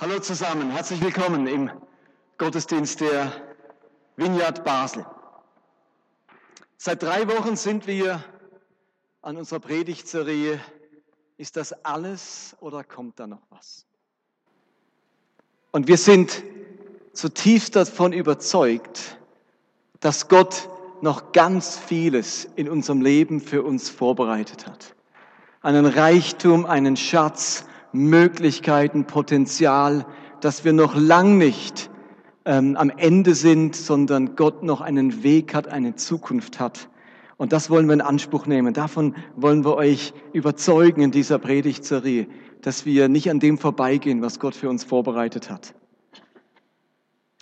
Hallo zusammen, herzlich willkommen im Gottesdienst der Vineyard Basel. Seit drei Wochen sind wir an unserer Predigtserie Ist das alles oder kommt da noch was? Und wir sind zutiefst davon überzeugt, dass Gott noch ganz vieles in unserem Leben für uns vorbereitet hat. Einen Reichtum, einen Schatz, Möglichkeiten, Potenzial, dass wir noch lang nicht ähm, am Ende sind, sondern Gott noch einen Weg hat, eine Zukunft hat. Und das wollen wir in Anspruch nehmen. Davon wollen wir euch überzeugen in dieser Predigtserie, dass wir nicht an dem vorbeigehen, was Gott für uns vorbereitet hat.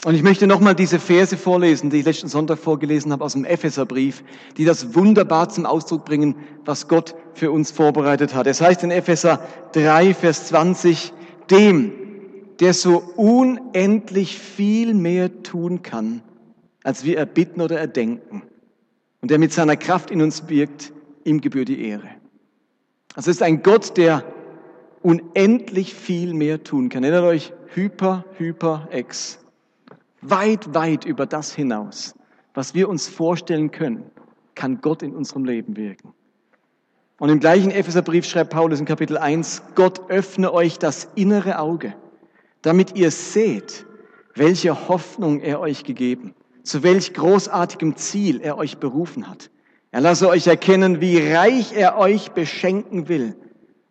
Und ich möchte nochmal diese Verse vorlesen, die ich letzten Sonntag vorgelesen habe aus dem Epheserbrief, die das wunderbar zum Ausdruck bringen, was Gott für uns vorbereitet hat. Es heißt in Epheser 3, Vers 20, dem, der so unendlich viel mehr tun kann, als wir erbitten oder erdenken, und der mit seiner Kraft in uns wirkt, ihm gebührt die Ehre. Also es ist ein Gott, der unendlich viel mehr tun kann. Erinnert euch, Hyper, Hyper, Ex weit, weit über das hinaus, was wir uns vorstellen können, kann Gott in unserem Leben wirken. Und im gleichen Epheserbrief schreibt Paulus in Kapitel 1, Gott öffne euch das innere Auge, damit ihr seht, welche Hoffnung er euch gegeben, zu welch großartigem Ziel er euch berufen hat. Er lasse euch erkennen, wie reich er euch beschenken will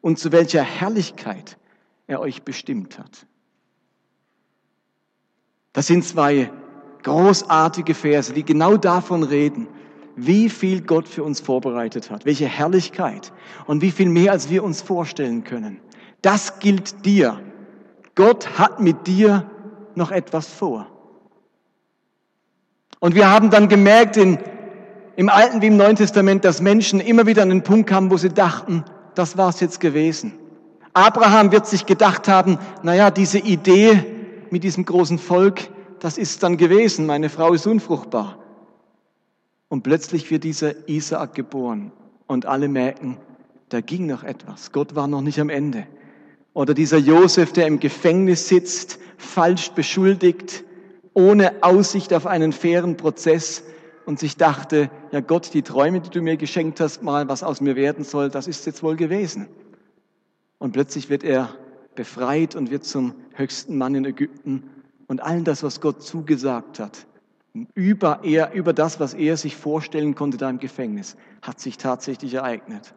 und zu welcher Herrlichkeit er euch bestimmt hat. Das sind zwei großartige Verse, die genau davon reden, wie viel Gott für uns vorbereitet hat, welche Herrlichkeit und wie viel mehr, als wir uns vorstellen können. Das gilt dir. Gott hat mit dir noch etwas vor. Und wir haben dann gemerkt in, im Alten wie im Neuen Testament, dass Menschen immer wieder an den Punkt kamen, wo sie dachten, das war's jetzt gewesen. Abraham wird sich gedacht haben, naja, diese Idee, mit diesem großen Volk, das ist dann gewesen, meine Frau ist unfruchtbar. Und plötzlich wird dieser Isaak geboren und alle merken, da ging noch etwas. Gott war noch nicht am Ende. Oder dieser Josef, der im Gefängnis sitzt, falsch beschuldigt, ohne Aussicht auf einen fairen Prozess und sich dachte, ja Gott, die Träume, die du mir geschenkt hast, mal was aus mir werden soll, das ist jetzt wohl gewesen. Und plötzlich wird er befreit und wird zum höchsten Mann in Ägypten und all das, was Gott zugesagt hat, über, er, über das, was er sich vorstellen konnte da im Gefängnis, hat sich tatsächlich ereignet.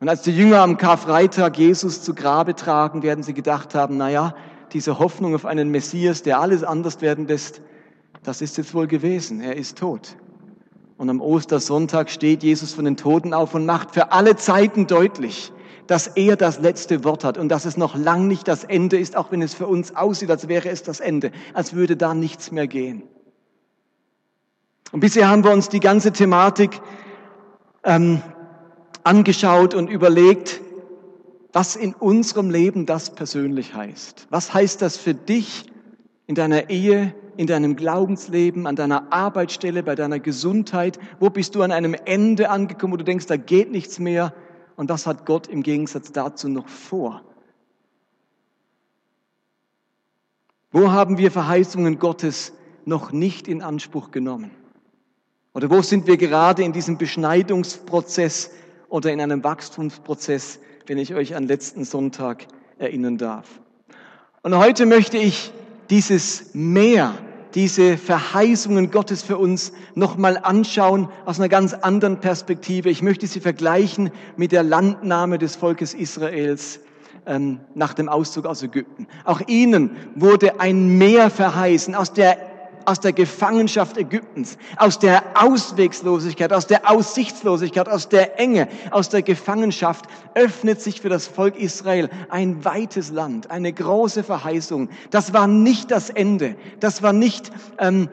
Und als die Jünger am Karfreitag Jesus zu Grabe tragen, werden sie gedacht haben, na ja, diese Hoffnung auf einen Messias, der alles anders werden lässt, das ist jetzt wohl gewesen. Er ist tot. Und am Ostersonntag steht Jesus von den Toten auf und macht für alle Zeiten deutlich, dass er das letzte Wort hat und dass es noch lang nicht das Ende ist, auch wenn es für uns aussieht, als wäre es das Ende, als würde da nichts mehr gehen. Und bisher haben wir uns die ganze Thematik ähm, angeschaut und überlegt, was in unserem Leben das persönlich heißt. Was heißt das für dich in deiner Ehe, in deinem Glaubensleben, an deiner Arbeitsstelle, bei deiner Gesundheit? Wo bist du an einem Ende angekommen, wo du denkst, da geht nichts mehr? Und was hat Gott im Gegensatz dazu noch vor? Wo haben wir Verheißungen Gottes noch nicht in Anspruch genommen? Oder wo sind wir gerade in diesem Beschneidungsprozess oder in einem Wachstumsprozess, wenn ich euch an letzten Sonntag erinnern darf? Und heute möchte ich dieses Meer diese Verheißungen Gottes für uns nochmal anschauen aus einer ganz anderen Perspektive. Ich möchte sie vergleichen mit der Landnahme des Volkes Israels ähm, nach dem Auszug aus Ägypten. Auch ihnen wurde ein Meer verheißen, aus der aus der Gefangenschaft Ägyptens, aus der Auswegslosigkeit, aus der Aussichtslosigkeit, aus der Enge, aus der Gefangenschaft öffnet sich für das Volk Israel ein weites Land, eine große Verheißung. Das war nicht das Ende, das war nicht ähm,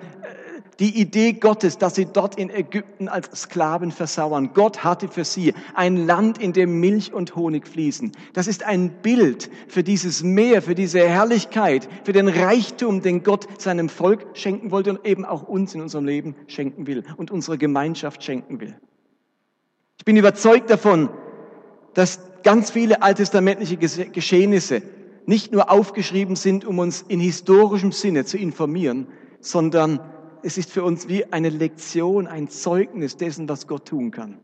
die Idee Gottes, dass sie dort in Ägypten als Sklaven versauern. Gott hatte für sie ein Land, in dem Milch und Honig fließen. Das ist ein Bild für dieses Meer, für diese Herrlichkeit, für den Reichtum, den Gott seinem Volk schenken wollte und eben auch uns in unserem Leben schenken will und unsere Gemeinschaft schenken will. Ich bin überzeugt davon, dass ganz viele alttestamentliche Geschehnisse nicht nur aufgeschrieben sind, um uns in historischem Sinne zu informieren, sondern es ist für uns wie eine Lektion, ein Zeugnis dessen, was Gott tun kann.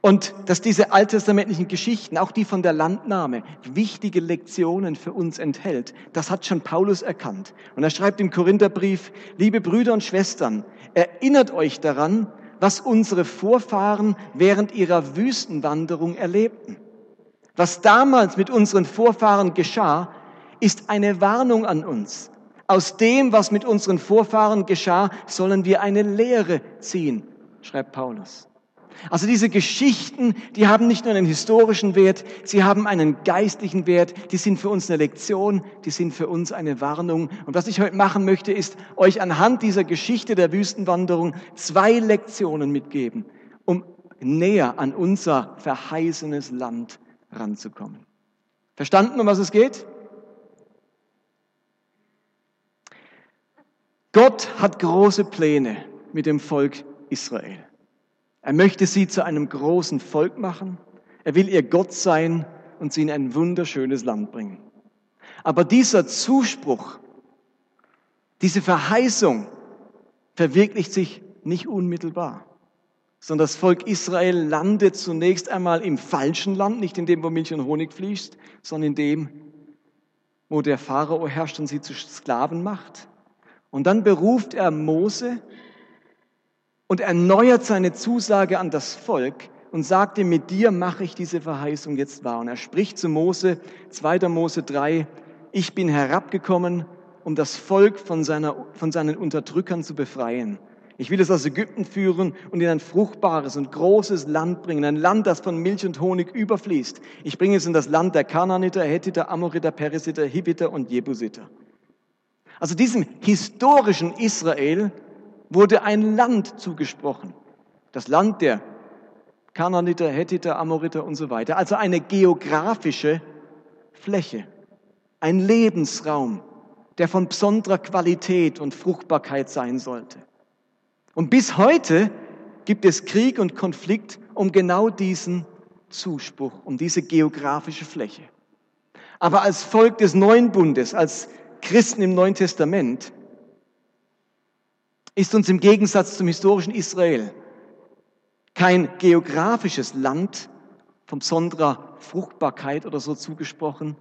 Und dass diese alttestamentlichen Geschichten, auch die von der Landnahme, wichtige Lektionen für uns enthält, das hat schon Paulus erkannt. Und er schreibt im Korintherbrief, liebe Brüder und Schwestern, erinnert euch daran, was unsere Vorfahren während ihrer Wüstenwanderung erlebten. Was damals mit unseren Vorfahren geschah, ist eine Warnung an uns. Aus dem, was mit unseren Vorfahren geschah, sollen wir eine Lehre ziehen, schreibt Paulus. Also diese Geschichten, die haben nicht nur einen historischen Wert, sie haben einen geistlichen Wert, die sind für uns eine Lektion, die sind für uns eine Warnung. Und was ich heute machen möchte, ist euch anhand dieser Geschichte der Wüstenwanderung zwei Lektionen mitgeben, um näher an unser verheißenes Land ranzukommen. Verstanden, um was es geht? Gott hat große Pläne mit dem Volk Israel. Er möchte sie zu einem großen Volk machen. Er will ihr Gott sein und sie in ein wunderschönes Land bringen. Aber dieser Zuspruch, diese Verheißung verwirklicht sich nicht unmittelbar, sondern das Volk Israel landet zunächst einmal im falschen Land, nicht in dem, wo Milch und Honig fließt, sondern in dem, wo der Pharao herrscht und sie zu Sklaven macht. Und dann beruft er Mose und erneuert seine Zusage an das Volk und sagt ihm, mit dir mache ich diese Verheißung jetzt wahr. Und er spricht zu Mose, 2. Mose 3, ich bin herabgekommen, um das Volk von, seiner, von seinen Unterdrückern zu befreien. Ich will es aus Ägypten führen und in ein fruchtbares und großes Land bringen, ein Land, das von Milch und Honig überfließt. Ich bringe es in das Land der Kanaaniter, Hethiter, Amoriter, Perisiter, Hiviter und Jebusiter. Also diesem historischen Israel wurde ein Land zugesprochen. Das Land der Kanaaniter, Hethiter, Amoriter und so weiter. Also eine geografische Fläche, ein Lebensraum, der von besonderer Qualität und Fruchtbarkeit sein sollte. Und bis heute gibt es Krieg und Konflikt um genau diesen Zuspruch, um diese geografische Fläche. Aber als Volk des neuen Bundes, als Christen im Neuen Testament, ist uns im Gegensatz zum historischen Israel kein geografisches Land von besonderer Fruchtbarkeit oder so zugesprochen.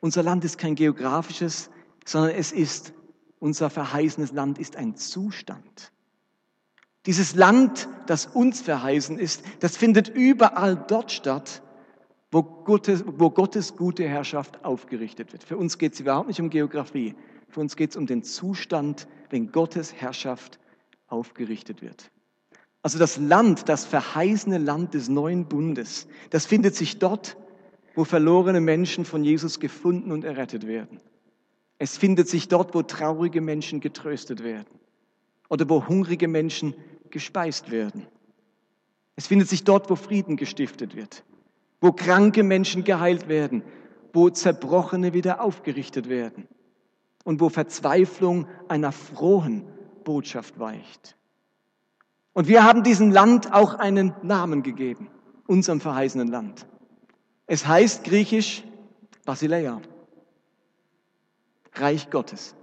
Unser Land ist kein geografisches, sondern es ist, unser verheißenes Land ist ein Zustand. Dieses Land, das uns verheißen ist, das findet überall dort statt, wo Gottes, wo Gottes gute Herrschaft aufgerichtet wird. Für uns geht es überhaupt nicht um Geografie. Für uns geht es um den Zustand, wenn Gottes Herrschaft aufgerichtet wird. Also das Land, das verheißene Land des neuen Bundes, das findet sich dort, wo verlorene Menschen von Jesus gefunden und errettet werden. Es findet sich dort, wo traurige Menschen getröstet werden oder wo hungrige Menschen gespeist werden. Es findet sich dort, wo Frieden gestiftet wird, wo kranke Menschen geheilt werden, wo Zerbrochene wieder aufgerichtet werden und wo Verzweiflung einer frohen Botschaft weicht. Und wir haben diesem Land auch einen Namen gegeben, unserem verheißenen Land. Es heißt griechisch Basileia, Reich Gottes,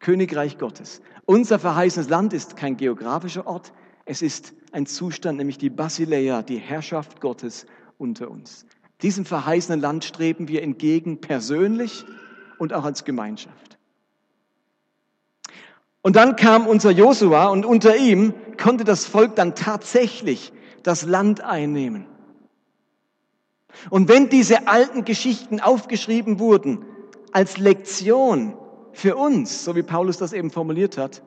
Königreich Gottes. Unser verheißenes Land ist kein geografischer Ort, es ist ein Zustand, nämlich die Basileia, die Herrschaft Gottes unter uns. Diesem verheißenen Land streben wir entgegen persönlich und auch als Gemeinschaft. Und dann kam unser Josua und unter ihm konnte das Volk dann tatsächlich das Land einnehmen. Und wenn diese alten Geschichten aufgeschrieben wurden als Lektion für uns, so wie Paulus das eben formuliert hat,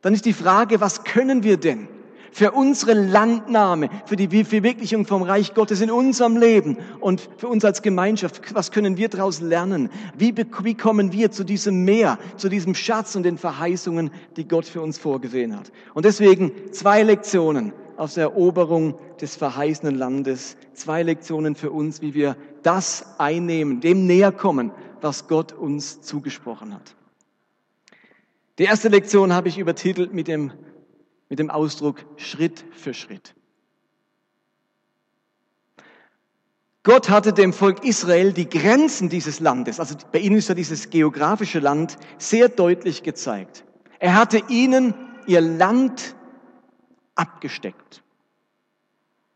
dann ist die Frage, was können wir denn? Für unsere Landnahme, für die Verwirklichung vom Reich Gottes in unserem Leben und für uns als Gemeinschaft. Was können wir daraus lernen? Wie, wie kommen wir zu diesem Meer, zu diesem Schatz und den Verheißungen, die Gott für uns vorgesehen hat? Und deswegen zwei Lektionen aus der Eroberung des verheißenen Landes. Zwei Lektionen für uns, wie wir das einnehmen, dem näher kommen, was Gott uns zugesprochen hat. Die erste Lektion habe ich übertitelt mit dem mit dem Ausdruck Schritt für Schritt. Gott hatte dem Volk Israel die Grenzen dieses Landes, also bei ihnen ist ja dieses geografische Land, sehr deutlich gezeigt. Er hatte ihnen ihr Land abgesteckt.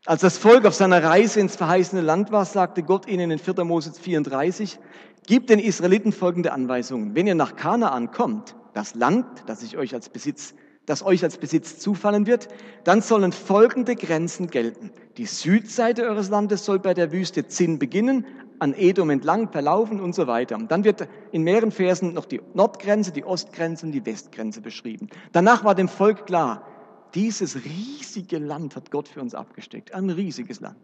Als das Volk auf seiner Reise ins verheißene Land war, sagte Gott ihnen in 4. Mose 34, Gib den Israeliten folgende Anweisungen. Wenn ihr nach Kanaan kommt, das Land, das ich euch als Besitz, das euch als Besitz zufallen wird, dann sollen folgende Grenzen gelten. Die Südseite eures Landes soll bei der Wüste Zinn beginnen, an Edom entlang verlaufen und so weiter. Und dann wird in mehreren Versen noch die Nordgrenze, die Ostgrenze und die Westgrenze beschrieben. Danach war dem Volk klar, dieses riesige Land hat Gott für uns abgesteckt. Ein riesiges Land.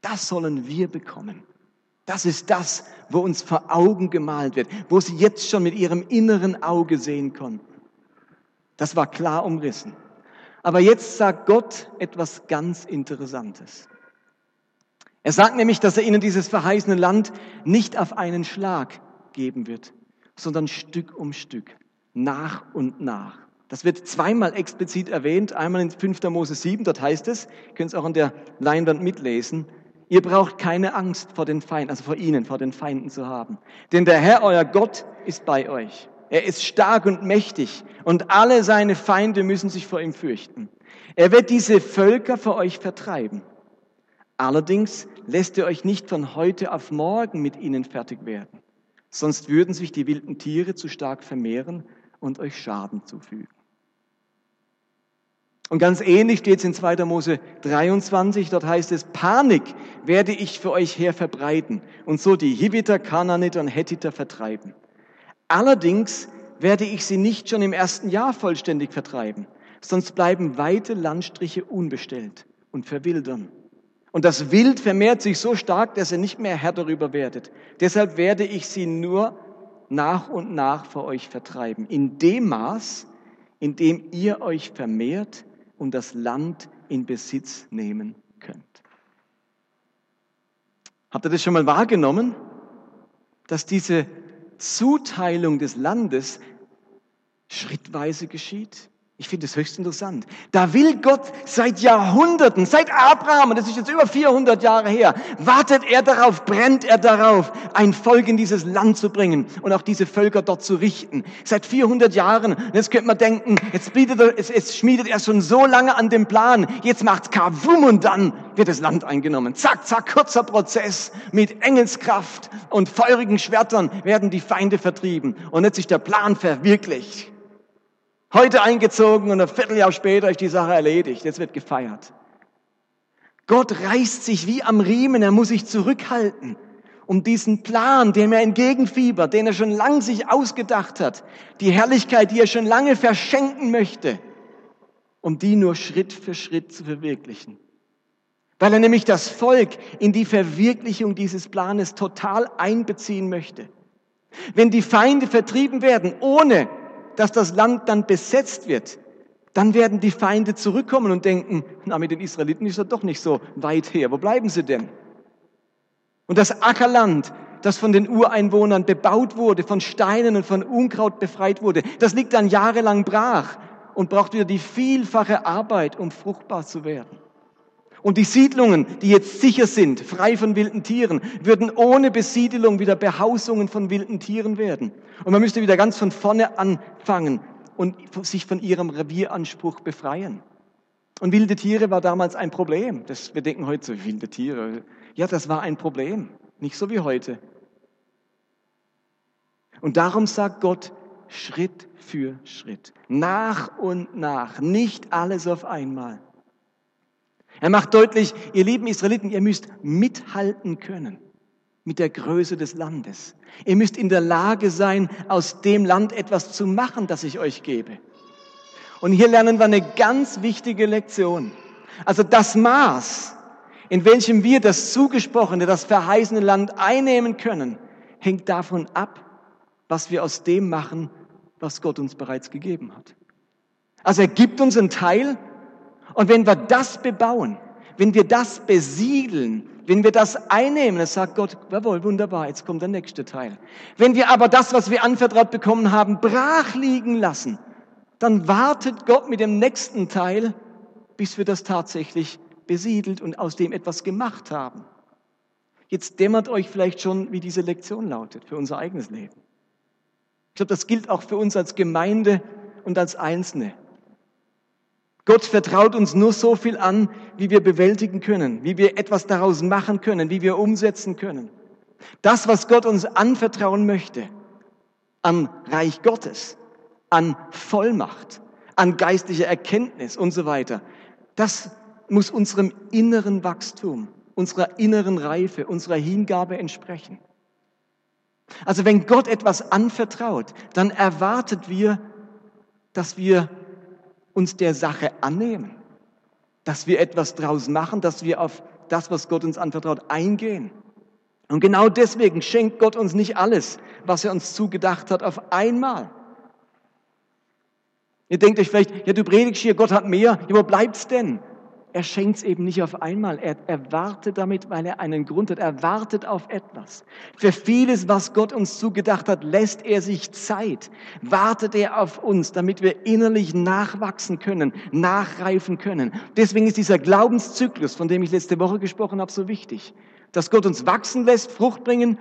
Das sollen wir bekommen. Das ist das, wo uns vor Augen gemalt wird, wo sie jetzt schon mit ihrem inneren Auge sehen konnten. Das war klar umrissen. Aber jetzt sagt Gott etwas ganz Interessantes. Er sagt nämlich, dass er ihnen dieses verheißene Land nicht auf einen Schlag geben wird, sondern Stück um Stück, nach und nach. Das wird zweimal explizit erwähnt, einmal in 5. Mose 7, dort heißt es, ihr könnt es auch an der Leinwand mitlesen, Ihr braucht keine Angst vor den Feinden, also vor ihnen, vor den Feinden zu haben. Denn der Herr, euer Gott, ist bei euch. Er ist stark und mächtig und alle seine Feinde müssen sich vor ihm fürchten. Er wird diese Völker vor euch vertreiben. Allerdings lässt er euch nicht von heute auf morgen mit ihnen fertig werden. Sonst würden sich die wilden Tiere zu stark vermehren und euch Schaden zufügen. Und ganz ähnlich steht es in 2. Mose 23, dort heißt es, Panik werde ich für euch her verbreiten und so die Hiviter, Kananiter und Hethiter vertreiben. Allerdings werde ich sie nicht schon im ersten Jahr vollständig vertreiben, sonst bleiben weite Landstriche unbestellt und verwildern. Und das Wild vermehrt sich so stark, dass ihr nicht mehr Herr darüber werdet. Deshalb werde ich sie nur nach und nach vor euch vertreiben, in dem Maß, in dem ihr euch vermehrt und das Land in Besitz nehmen könnt. Habt ihr das schon mal wahrgenommen, dass diese Zuteilung des Landes schrittweise geschieht? Ich finde es höchst interessant. Da will Gott seit Jahrhunderten, seit Abraham, und das ist jetzt über 400 Jahre her, wartet er darauf, brennt er darauf, ein Volk in dieses Land zu bringen und auch diese Völker dort zu richten. Seit 400 Jahren, und jetzt könnte man denken, jetzt, er, jetzt, jetzt schmiedet er schon so lange an dem Plan, jetzt macht's Kavum und dann wird das Land eingenommen. Zack, zack, kurzer Prozess mit Engelskraft und feurigen Schwertern werden die Feinde vertrieben und jetzt ist der Plan verwirklicht. Heute eingezogen und ein Vierteljahr später ist die Sache erledigt. Jetzt wird gefeiert. Gott reißt sich wie am Riemen, er muss sich zurückhalten, um diesen Plan, dem er entgegenfiebert, den er schon lang sich ausgedacht hat, die Herrlichkeit, die er schon lange verschenken möchte, um die nur Schritt für Schritt zu verwirklichen. Weil er nämlich das Volk in die Verwirklichung dieses Planes total einbeziehen möchte. Wenn die Feinde vertrieben werden, ohne dass das Land dann besetzt wird, dann werden die Feinde zurückkommen und denken, na, mit den Israeliten ist er doch nicht so weit her. Wo bleiben sie denn? Und das Ackerland, das von den Ureinwohnern bebaut wurde, von Steinen und von Unkraut befreit wurde, das liegt dann jahrelang brach und braucht wieder die vielfache Arbeit, um fruchtbar zu werden. Und die Siedlungen, die jetzt sicher sind, frei von wilden Tieren, würden ohne Besiedelung wieder Behausungen von wilden Tieren werden. Und man müsste wieder ganz von vorne anfangen und sich von ihrem Revieranspruch befreien. Und wilde Tiere war damals ein Problem. Das, wir denken heute so, wilde Tiere. Ja, das war ein Problem. Nicht so wie heute. Und darum sagt Gott, Schritt für Schritt, nach und nach, nicht alles auf einmal. Er macht deutlich, ihr lieben Israeliten, ihr müsst mithalten können mit der Größe des Landes. Ihr müsst in der Lage sein, aus dem Land etwas zu machen, das ich euch gebe. Und hier lernen wir eine ganz wichtige Lektion. Also das Maß, in welchem wir das zugesprochene, das verheißene Land einnehmen können, hängt davon ab, was wir aus dem machen, was Gott uns bereits gegeben hat. Also er gibt uns einen Teil und wenn wir das bebauen, wenn wir das besiedeln, wenn wir das einnehmen, dann sagt Gott, jawohl, wunderbar, jetzt kommt der nächste Teil. Wenn wir aber das, was wir anvertraut bekommen haben, brach liegen lassen, dann wartet Gott mit dem nächsten Teil, bis wir das tatsächlich besiedelt und aus dem etwas gemacht haben. Jetzt dämmert euch vielleicht schon, wie diese Lektion lautet für unser eigenes Leben. Ich glaube, das gilt auch für uns als Gemeinde und als Einzelne. Gott vertraut uns nur so viel an, wie wir bewältigen können, wie wir etwas daraus machen können, wie wir umsetzen können. Das, was Gott uns anvertrauen möchte, an Reich Gottes, an Vollmacht, an geistlicher Erkenntnis und so weiter, das muss unserem inneren Wachstum, unserer inneren Reife, unserer Hingabe entsprechen. Also wenn Gott etwas anvertraut, dann erwartet wir, dass wir uns der Sache annehmen, dass wir etwas draus machen, dass wir auf das, was Gott uns anvertraut, eingehen. Und genau deswegen schenkt Gott uns nicht alles, was er uns zugedacht hat, auf einmal. Ihr denkt euch vielleicht, ja, du predigst hier, Gott hat mehr, ja, wo bleibt's denn? Er schenkt es eben nicht auf einmal. Er, er wartet damit, weil er einen Grund hat. Er wartet auf etwas. Für vieles, was Gott uns zugedacht hat, lässt er sich Zeit. Wartet er auf uns, damit wir innerlich nachwachsen können, nachreifen können. Deswegen ist dieser Glaubenszyklus, von dem ich letzte Woche gesprochen habe, so wichtig. Dass Gott uns wachsen lässt, Frucht bringen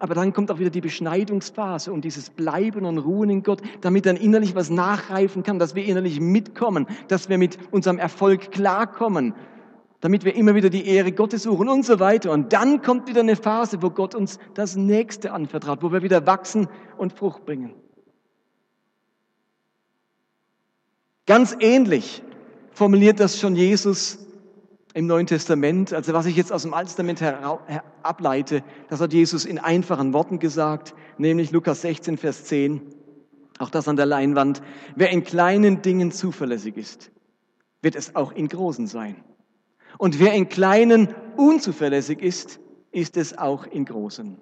aber dann kommt auch wieder die Beschneidungsphase und dieses Bleiben und Ruhen in Gott, damit dann innerlich was nachreifen kann, dass wir innerlich mitkommen, dass wir mit unserem Erfolg klarkommen, damit wir immer wieder die Ehre Gottes suchen und so weiter. Und dann kommt wieder eine Phase, wo Gott uns das Nächste anvertraut, wo wir wieder wachsen und Frucht bringen. Ganz ähnlich formuliert das schon Jesus im Neuen Testament. Also was ich jetzt aus dem Alten Testament ableite, das hat Jesus in einfachen Worten gesagt, nämlich Lukas 16, Vers 10, auch das an der Leinwand. Wer in kleinen Dingen zuverlässig ist, wird es auch in großen sein. Und wer in kleinen unzuverlässig ist, ist es auch in großen.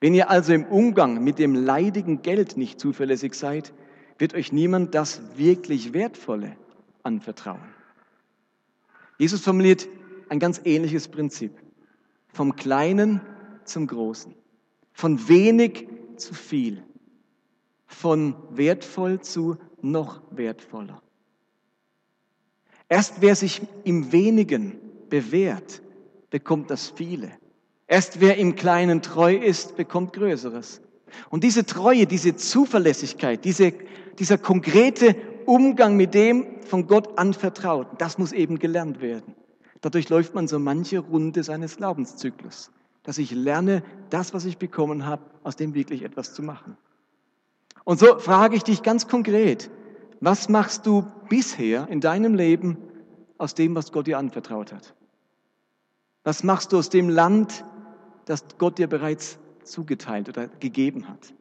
Wenn ihr also im Umgang mit dem leidigen Geld nicht zuverlässig seid, wird euch niemand das wirklich Wertvolle anvertrauen. Jesus formuliert ein ganz ähnliches Prinzip. Vom Kleinen zum Großen. Von wenig zu viel. Von wertvoll zu noch wertvoller. Erst wer sich im Wenigen bewährt, bekommt das Viele. Erst wer im Kleinen treu ist, bekommt Größeres. Und diese Treue, diese Zuverlässigkeit, diese, dieser konkrete Umgang mit dem von Gott anvertraut, das muss eben gelernt werden. Dadurch läuft man so manche Runde seines Glaubenszyklus, dass ich lerne, das, was ich bekommen habe, aus dem wirklich etwas zu machen. Und so frage ich dich ganz konkret, was machst du bisher in deinem Leben aus dem, was Gott dir anvertraut hat? Was machst du aus dem Land, das Gott dir bereits zugeteilt oder gegeben hat?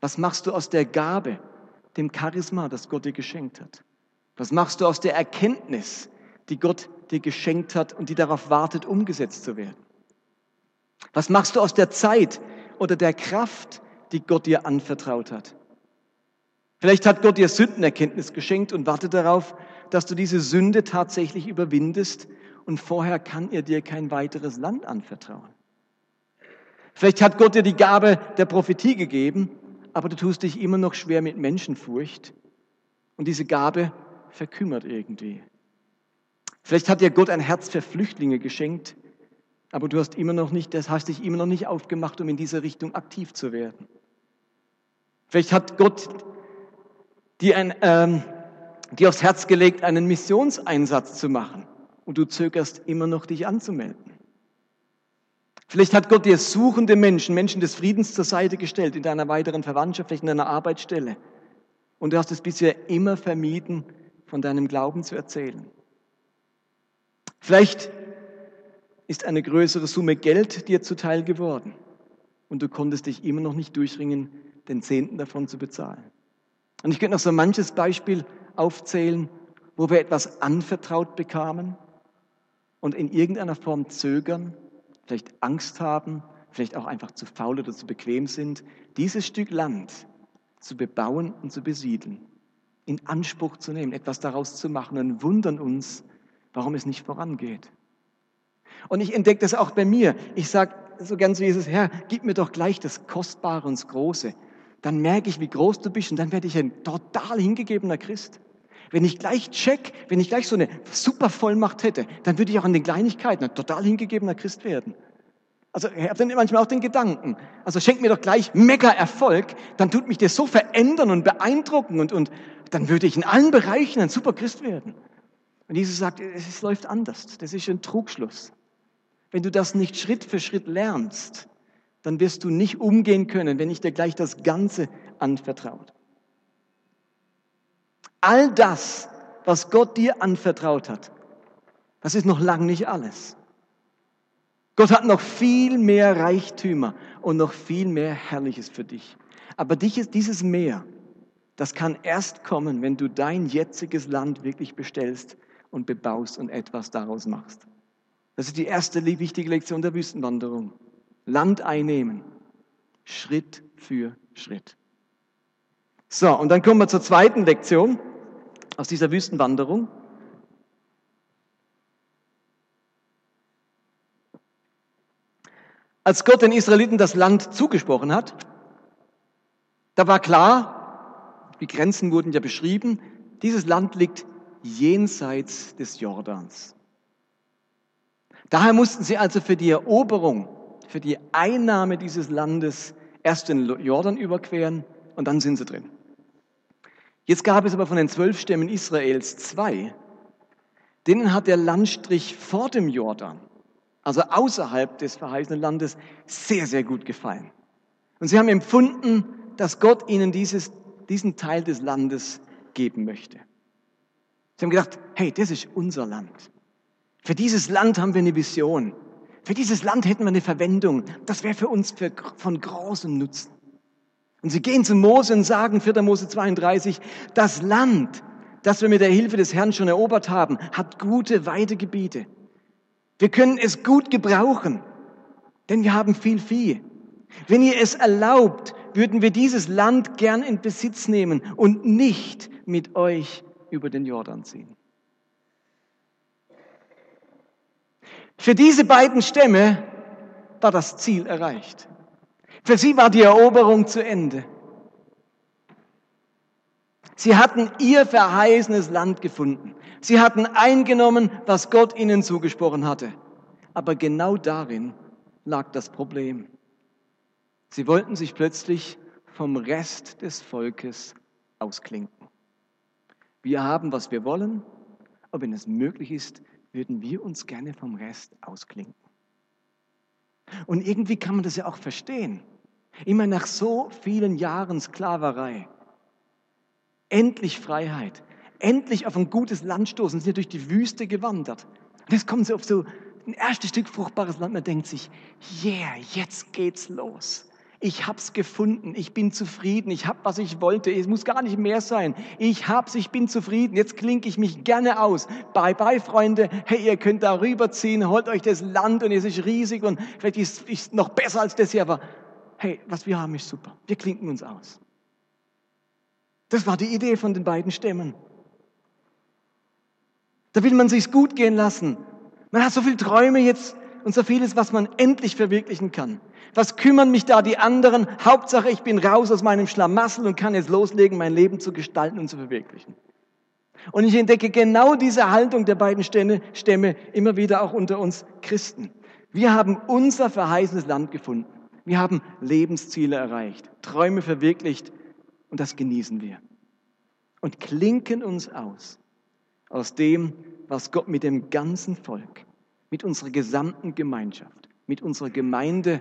Was machst du aus der Gabe, dem Charisma, das Gott dir geschenkt hat? Was machst du aus der Erkenntnis, die Gott dir geschenkt hat und die darauf wartet, umgesetzt zu werden? Was machst du aus der Zeit oder der Kraft, die Gott dir anvertraut hat? Vielleicht hat Gott dir Sündenerkenntnis geschenkt und wartet darauf, dass du diese Sünde tatsächlich überwindest und vorher kann er dir kein weiteres Land anvertrauen. Vielleicht hat Gott dir die Gabe der Prophetie gegeben aber du tust dich immer noch schwer mit Menschenfurcht und diese Gabe verkümmert irgendwie. Vielleicht hat dir Gott ein Herz für Flüchtlinge geschenkt, aber du hast immer noch nicht, das hast dich immer noch nicht aufgemacht, um in diese Richtung aktiv zu werden. Vielleicht hat Gott dir, ein, ähm, dir aufs Herz gelegt, einen Missionseinsatz zu machen und du zögerst immer noch, dich anzumelden. Vielleicht hat Gott dir suchende Menschen, Menschen des Friedens zur Seite gestellt in deiner weiteren Verwandtschaft, vielleicht in deiner Arbeitsstelle. Und du hast es bisher immer vermieden, von deinem Glauben zu erzählen. Vielleicht ist eine größere Summe Geld dir zuteil geworden und du konntest dich immer noch nicht durchringen, den Zehnten davon zu bezahlen. Und ich könnte noch so manches Beispiel aufzählen, wo wir etwas anvertraut bekamen und in irgendeiner Form zögern vielleicht Angst haben, vielleicht auch einfach zu faul oder zu bequem sind, dieses Stück Land zu bebauen und zu besiedeln, in Anspruch zu nehmen, etwas daraus zu machen und wundern uns, warum es nicht vorangeht. Und ich entdecke das auch bei mir. Ich sage so ganz wie Jesus, Herr, gib mir doch gleich das Kostbare und das Große. Dann merke ich, wie groß du bist und dann werde ich ein total hingegebener Christ. Wenn ich gleich check, wenn ich gleich so eine super Vollmacht hätte, dann würde ich auch an den Kleinigkeiten ein total hingegebener Christ werden. Also ich habe dann manchmal auch den Gedanken, also schenkt mir doch gleich mega Erfolg, dann tut mich das so verändern und beeindrucken und, und dann würde ich in allen Bereichen ein super Christ werden. Und Jesus sagt, es läuft anders. Das ist ein Trugschluss. Wenn du das nicht Schritt für Schritt lernst, dann wirst du nicht umgehen können, wenn ich dir gleich das Ganze anvertraut. All das, was Gott dir anvertraut hat, das ist noch lang nicht alles. Gott hat noch viel mehr Reichtümer und noch viel mehr Herrliches für dich. Aber dieses Mehr, das kann erst kommen, wenn du dein jetziges Land wirklich bestellst und bebaust und etwas daraus machst. Das ist die erste wichtige Lektion der Wüstenwanderung. Land einnehmen, Schritt für Schritt. So, und dann kommen wir zur zweiten Lektion aus dieser Wüstenwanderung. Als Gott den Israeliten das Land zugesprochen hat, da war klar, die Grenzen wurden ja beschrieben, dieses Land liegt jenseits des Jordans. Daher mussten sie also für die Eroberung, für die Einnahme dieses Landes erst den Jordan überqueren und dann sind sie drin. Jetzt gab es aber von den zwölf Stämmen Israels zwei, denen hat der Landstrich vor dem Jordan, also außerhalb des verheißenen Landes, sehr, sehr gut gefallen. Und sie haben empfunden, dass Gott ihnen dieses, diesen Teil des Landes geben möchte. Sie haben gedacht, hey, das ist unser Land. Für dieses Land haben wir eine Vision. Für dieses Land hätten wir eine Verwendung. Das wäre für uns für, von großem Nutzen. Und sie gehen zu Mose und sagen, 4. Mose 32, das Land, das wir mit der Hilfe des Herrn schon erobert haben, hat gute Weidegebiete. Wir können es gut gebrauchen, denn wir haben viel Vieh. Wenn ihr es erlaubt, würden wir dieses Land gern in Besitz nehmen und nicht mit euch über den Jordan ziehen. Für diese beiden Stämme war das Ziel erreicht. Für sie war die Eroberung zu Ende. Sie hatten ihr verheißenes Land gefunden. Sie hatten eingenommen, was Gott ihnen zugesprochen hatte. Aber genau darin lag das Problem. Sie wollten sich plötzlich vom Rest des Volkes ausklinken. Wir haben, was wir wollen, und wenn es möglich ist, würden wir uns gerne vom Rest ausklinken. Und irgendwie kann man das ja auch verstehen. Immer nach so vielen Jahren Sklaverei, endlich Freiheit, endlich auf ein gutes Land stoßen, sind durch die Wüste gewandert. Und jetzt kommen sie auf so ein erstes Stück fruchtbares Land. Man denkt sich, yeah, jetzt geht's los. Ich hab's gefunden. Ich bin zufrieden. Ich hab, was ich wollte. Es muss gar nicht mehr sein. Ich hab's. Ich bin zufrieden. Jetzt klinke ich mich gerne aus. Bye bye, Freunde. Hey, ihr könnt da rüberziehen. Holt euch das Land und es ist riesig und vielleicht ist es noch besser als das hier. Aber hey, was wir haben ist super. Wir klinken uns aus. Das war die Idee von den beiden Stämmen. Da will man sich's gut gehen lassen. Man hat so viele Träume jetzt und so vieles, was man endlich verwirklichen kann. Was kümmern mich da die anderen? Hauptsache, ich bin raus aus meinem Schlamassel und kann jetzt loslegen, mein Leben zu gestalten und zu verwirklichen. Und ich entdecke genau diese Haltung der beiden Stämme, Stämme immer wieder auch unter uns Christen. Wir haben unser verheißenes Land gefunden. Wir haben Lebensziele erreicht, Träume verwirklicht und das genießen wir. Und klinken uns aus aus dem, was Gott mit dem ganzen Volk, mit unserer gesamten Gemeinschaft, mit unserer Gemeinde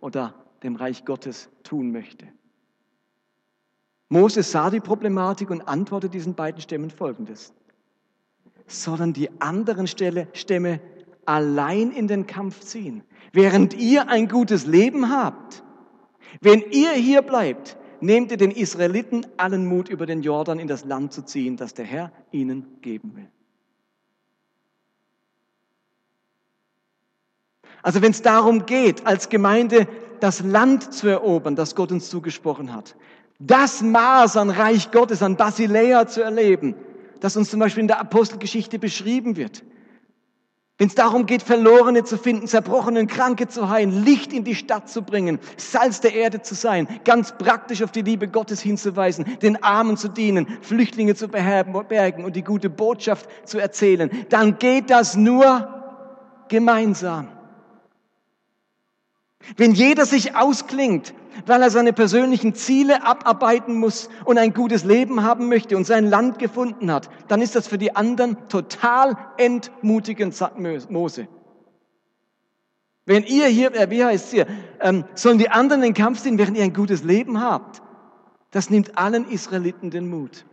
oder dem Reich Gottes tun möchte. Moses sah die Problematik und antwortete diesen beiden Stämmen folgendes. Sollen die anderen Stämme allein in den Kampf ziehen, während ihr ein gutes Leben habt? Wenn ihr hier bleibt, nehmt ihr den Israeliten allen Mut, über den Jordan in das Land zu ziehen, das der Herr ihnen geben will. Also wenn es darum geht, als Gemeinde das Land zu erobern, das Gott uns zugesprochen hat, das Maß an Reich Gottes, an Basileia zu erleben, das uns zum Beispiel in der Apostelgeschichte beschrieben wird. Wenn es darum geht, Verlorene zu finden, Zerbrochene Kranke zu heilen, Licht in die Stadt zu bringen, Salz der Erde zu sein, ganz praktisch auf die Liebe Gottes hinzuweisen, den Armen zu dienen, Flüchtlinge zu beherbergen und die gute Botschaft zu erzählen, dann geht das nur gemeinsam. Wenn jeder sich ausklingt, weil er seine persönlichen Ziele abarbeiten muss und ein gutes Leben haben möchte und sein Land gefunden hat, dann ist das für die anderen total entmutigend, sagt Mose. Wenn ihr hier, äh, wie heißt es hier, ähm, sollen die anderen den Kampf ziehen, während ihr ein gutes Leben habt. Das nimmt allen Israeliten den Mut.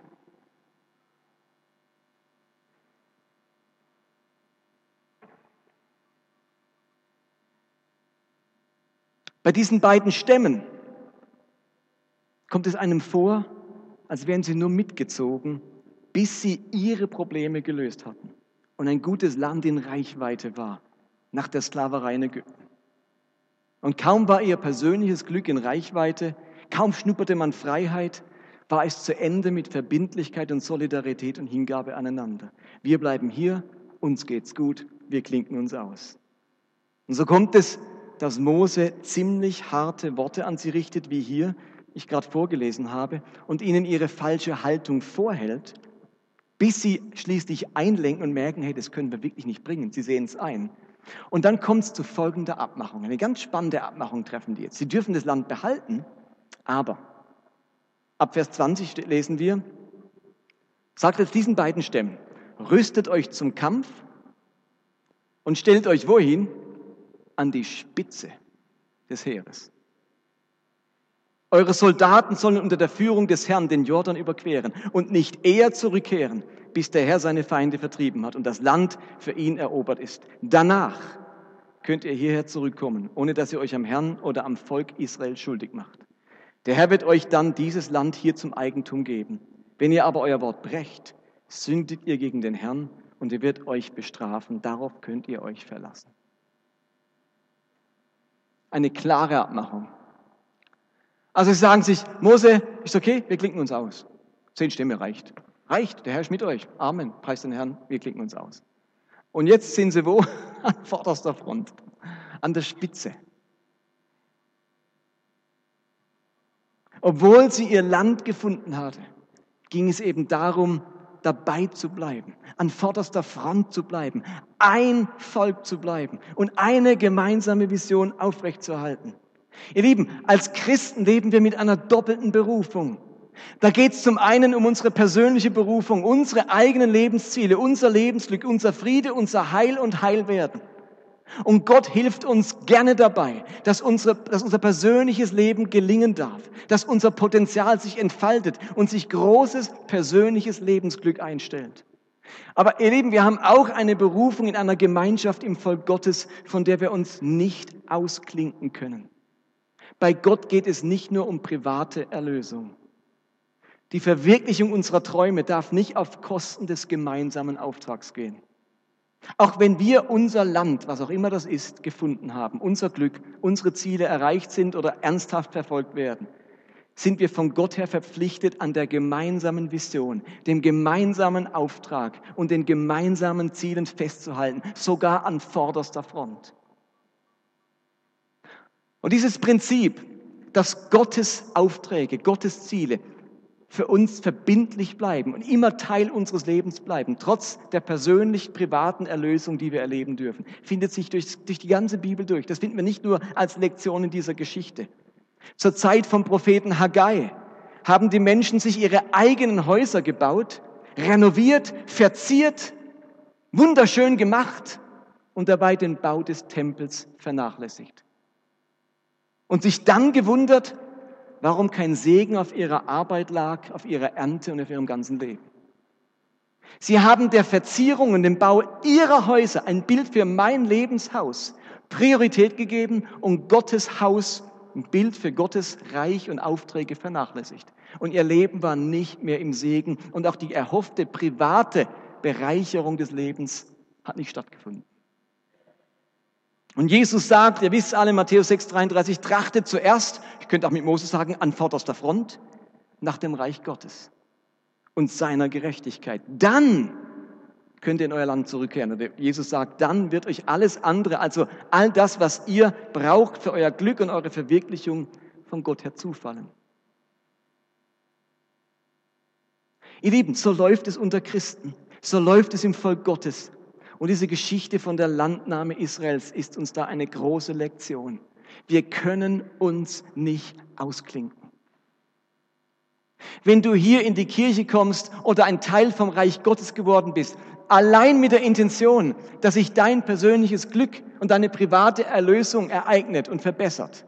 Bei diesen beiden Stämmen kommt es einem vor, als wären sie nur mitgezogen, bis sie ihre Probleme gelöst hatten und ein gutes Land in Reichweite war nach der Sklaverei in Ägypten. Und kaum war ihr persönliches Glück in Reichweite, kaum schnupperte man Freiheit, war es zu Ende mit Verbindlichkeit und Solidarität und Hingabe aneinander. Wir bleiben hier, uns geht's gut, wir klinken uns aus. Und so kommt es, dass Mose ziemlich harte Worte an sie richtet, wie hier, ich gerade vorgelesen habe, und ihnen ihre falsche Haltung vorhält, bis sie schließlich einlenken und merken, hey, das können wir wirklich nicht bringen. Sie sehen es ein. Und dann kommt es zu folgender Abmachung. Eine ganz spannende Abmachung treffen die jetzt. Sie dürfen das Land behalten, aber ab Vers 20 lesen wir, sagt jetzt diesen beiden Stämmen, rüstet euch zum Kampf und stellt euch wohin? An die Spitze des Heeres. Eure Soldaten sollen unter der Führung des Herrn den Jordan überqueren und nicht eher zurückkehren, bis der Herr seine Feinde vertrieben hat und das Land für ihn erobert ist. Danach könnt ihr hierher zurückkommen, ohne dass ihr euch am Herrn oder am Volk Israel schuldig macht. Der Herr wird euch dann dieses Land hier zum Eigentum geben. Wenn ihr aber euer Wort brecht, sündet ihr gegen den Herrn und er wird euch bestrafen. Darauf könnt ihr euch verlassen. Eine klare Abmachung. Also sie sagen sich, Mose, ist okay, wir klinken uns aus. Zehn Stämme reicht. Reicht, der Herr ist mit euch. Amen. Preis den Herrn, wir klicken uns aus. Und jetzt sind sie wo? An vorderster Front, an der Spitze. Obwohl sie ihr Land gefunden hatte, ging es eben darum, dabei zu bleiben, an vorderster Front zu bleiben, ein Volk zu bleiben und eine gemeinsame Vision aufrechtzuerhalten. Ihr Lieben, als Christen leben wir mit einer doppelten Berufung. Da geht es zum einen um unsere persönliche Berufung, unsere eigenen Lebensziele, unser Lebensglück, unser Friede, unser Heil und Heilwerden. Und Gott hilft uns gerne dabei, dass, unsere, dass unser persönliches Leben gelingen darf, dass unser Potenzial sich entfaltet und sich großes persönliches Lebensglück einstellt. Aber ihr Lieben, wir haben auch eine Berufung in einer Gemeinschaft im Volk Gottes, von der wir uns nicht ausklinken können. Bei Gott geht es nicht nur um private Erlösung. Die Verwirklichung unserer Träume darf nicht auf Kosten des gemeinsamen Auftrags gehen. Auch wenn wir unser Land, was auch immer das ist, gefunden haben, unser Glück, unsere Ziele erreicht sind oder ernsthaft verfolgt werden, sind wir von Gott her verpflichtet, an der gemeinsamen Vision, dem gemeinsamen Auftrag und den gemeinsamen Zielen festzuhalten, sogar an vorderster Front. Und dieses Prinzip, dass Gottes Aufträge, Gottes Ziele für uns verbindlich bleiben und immer Teil unseres Lebens bleiben, trotz der persönlich privaten Erlösung, die wir erleben dürfen, findet sich durch, durch die ganze Bibel durch. Das finden wir nicht nur als Lektion in dieser Geschichte. Zur Zeit vom Propheten Haggai haben die Menschen sich ihre eigenen Häuser gebaut, renoviert, verziert, wunderschön gemacht und dabei den Bau des Tempels vernachlässigt und sich dann gewundert, warum kein Segen auf ihrer Arbeit lag, auf ihrer Ernte und auf ihrem ganzen Leben. Sie haben der Verzierung und dem Bau ihrer Häuser ein Bild für mein Lebenshaus Priorität gegeben und Gottes Haus ein Bild für Gottes Reich und Aufträge vernachlässigt. Und ihr Leben war nicht mehr im Segen und auch die erhoffte private Bereicherung des Lebens hat nicht stattgefunden. Und Jesus sagt, ihr wisst alle, Matthäus 6, 33, trachtet zuerst, ich könnte auch mit Moses sagen, an vorderster Front nach dem Reich Gottes und seiner Gerechtigkeit. Dann könnt ihr in euer Land zurückkehren. Jesus sagt, dann wird euch alles andere, also all das, was ihr braucht für euer Glück und eure Verwirklichung, von Gott her zufallen. Ihr Lieben, so läuft es unter Christen, so läuft es im Volk Gottes. Und diese Geschichte von der Landnahme Israels ist uns da eine große Lektion. Wir können uns nicht ausklinken. Wenn du hier in die Kirche kommst oder ein Teil vom Reich Gottes geworden bist, allein mit der Intention, dass sich dein persönliches Glück und deine private Erlösung ereignet und verbessert,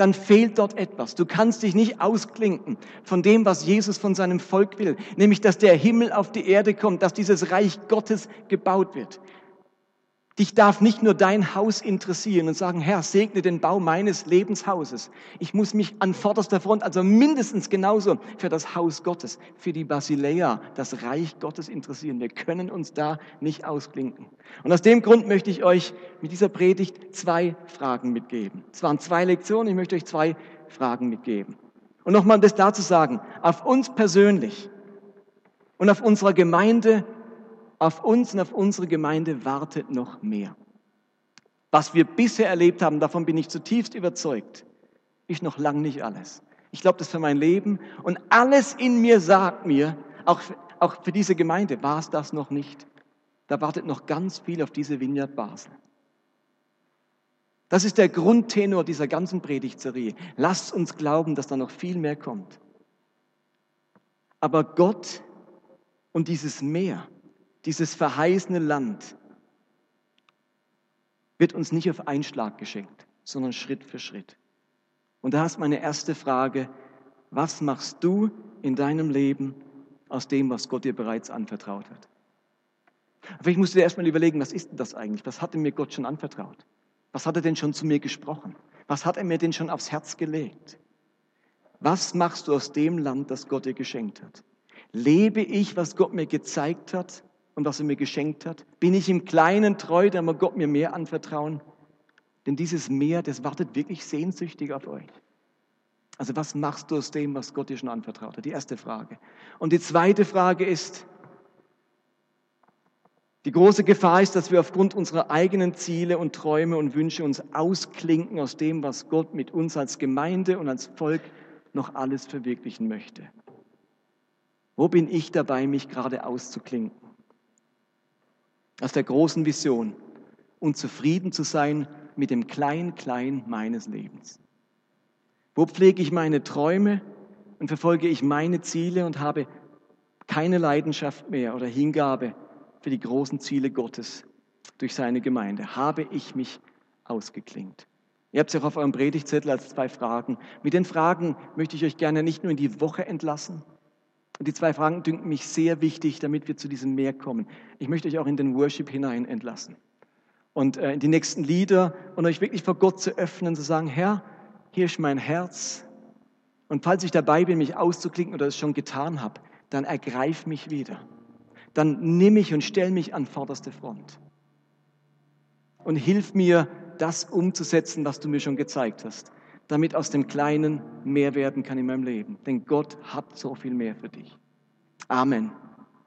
dann fehlt dort etwas. Du kannst dich nicht ausklinken von dem, was Jesus von seinem Volk will, nämlich dass der Himmel auf die Erde kommt, dass dieses Reich Gottes gebaut wird. Dich darf nicht nur dein Haus interessieren und sagen, Herr, segne den Bau meines Lebenshauses. Ich muss mich an vorderster Front, also mindestens genauso für das Haus Gottes, für die Basileia, das Reich Gottes interessieren. Wir können uns da nicht ausklinken. Und aus dem Grund möchte ich euch mit dieser Predigt zwei Fragen mitgeben. Es waren zwei Lektionen, ich möchte euch zwei Fragen mitgeben. Und nochmal das dazu sagen, auf uns persönlich und auf unserer Gemeinde auf uns und auf unsere Gemeinde wartet noch mehr. Was wir bisher erlebt haben, davon bin ich zutiefst überzeugt, ist noch lang nicht alles. Ich glaube das für mein Leben und alles in mir sagt mir, auch, auch für diese Gemeinde war es das noch nicht. Da wartet noch ganz viel auf diese Vineyard Basel. Das ist der Grundtenor dieser ganzen Predigtserie. Lasst uns glauben, dass da noch viel mehr kommt. Aber Gott und dieses Meer, dieses verheißene Land wird uns nicht auf einen Schlag geschenkt, sondern Schritt für Schritt. Und da ist meine erste Frage, was machst du in deinem Leben aus dem, was Gott dir bereits anvertraut hat? Vielleicht musst du dir erstmal überlegen, was ist denn das eigentlich? Was hat denn mir Gott schon anvertraut? Was hat er denn schon zu mir gesprochen? Was hat er mir denn schon aufs Herz gelegt? Was machst du aus dem Land, das Gott dir geschenkt hat? Lebe ich, was Gott mir gezeigt hat? Und was er mir geschenkt hat? Bin ich im Kleinen treu, da muss Gott mir mehr anvertrauen? Denn dieses Meer, das wartet wirklich sehnsüchtig auf euch. Also was machst du aus dem, was Gott dir schon anvertraut hat? Die erste Frage. Und die zweite Frage ist, die große Gefahr ist, dass wir aufgrund unserer eigenen Ziele und Träume und Wünsche uns ausklinken aus dem, was Gott mit uns als Gemeinde und als Volk noch alles verwirklichen möchte. Wo bin ich dabei, mich gerade auszuklinken? Aus der großen Vision und zufrieden zu sein mit dem Klein-Klein meines Lebens. Wo pflege ich meine Träume und verfolge ich meine Ziele und habe keine Leidenschaft mehr oder Hingabe für die großen Ziele Gottes durch seine Gemeinde? Habe ich mich ausgeklingt? Ihr habt es auch auf eurem Predigtzettel als zwei Fragen. Mit den Fragen möchte ich euch gerne nicht nur in die Woche entlassen, und die zwei Fragen dünken mich sehr wichtig, damit wir zu diesem Meer kommen. Ich möchte euch auch in den Worship hinein entlassen und äh, in die nächsten Lieder und euch wirklich vor Gott zu öffnen, zu sagen, Herr, hier ist mein Herz. Und falls ich dabei bin, mich auszuklinken oder es schon getan habe, dann ergreif mich wieder. Dann nimm mich und stell mich an vorderste Front. Und hilf mir, das umzusetzen, was du mir schon gezeigt hast damit aus dem Kleinen mehr werden kann in meinem Leben. Denn Gott hat so viel mehr für dich. Amen.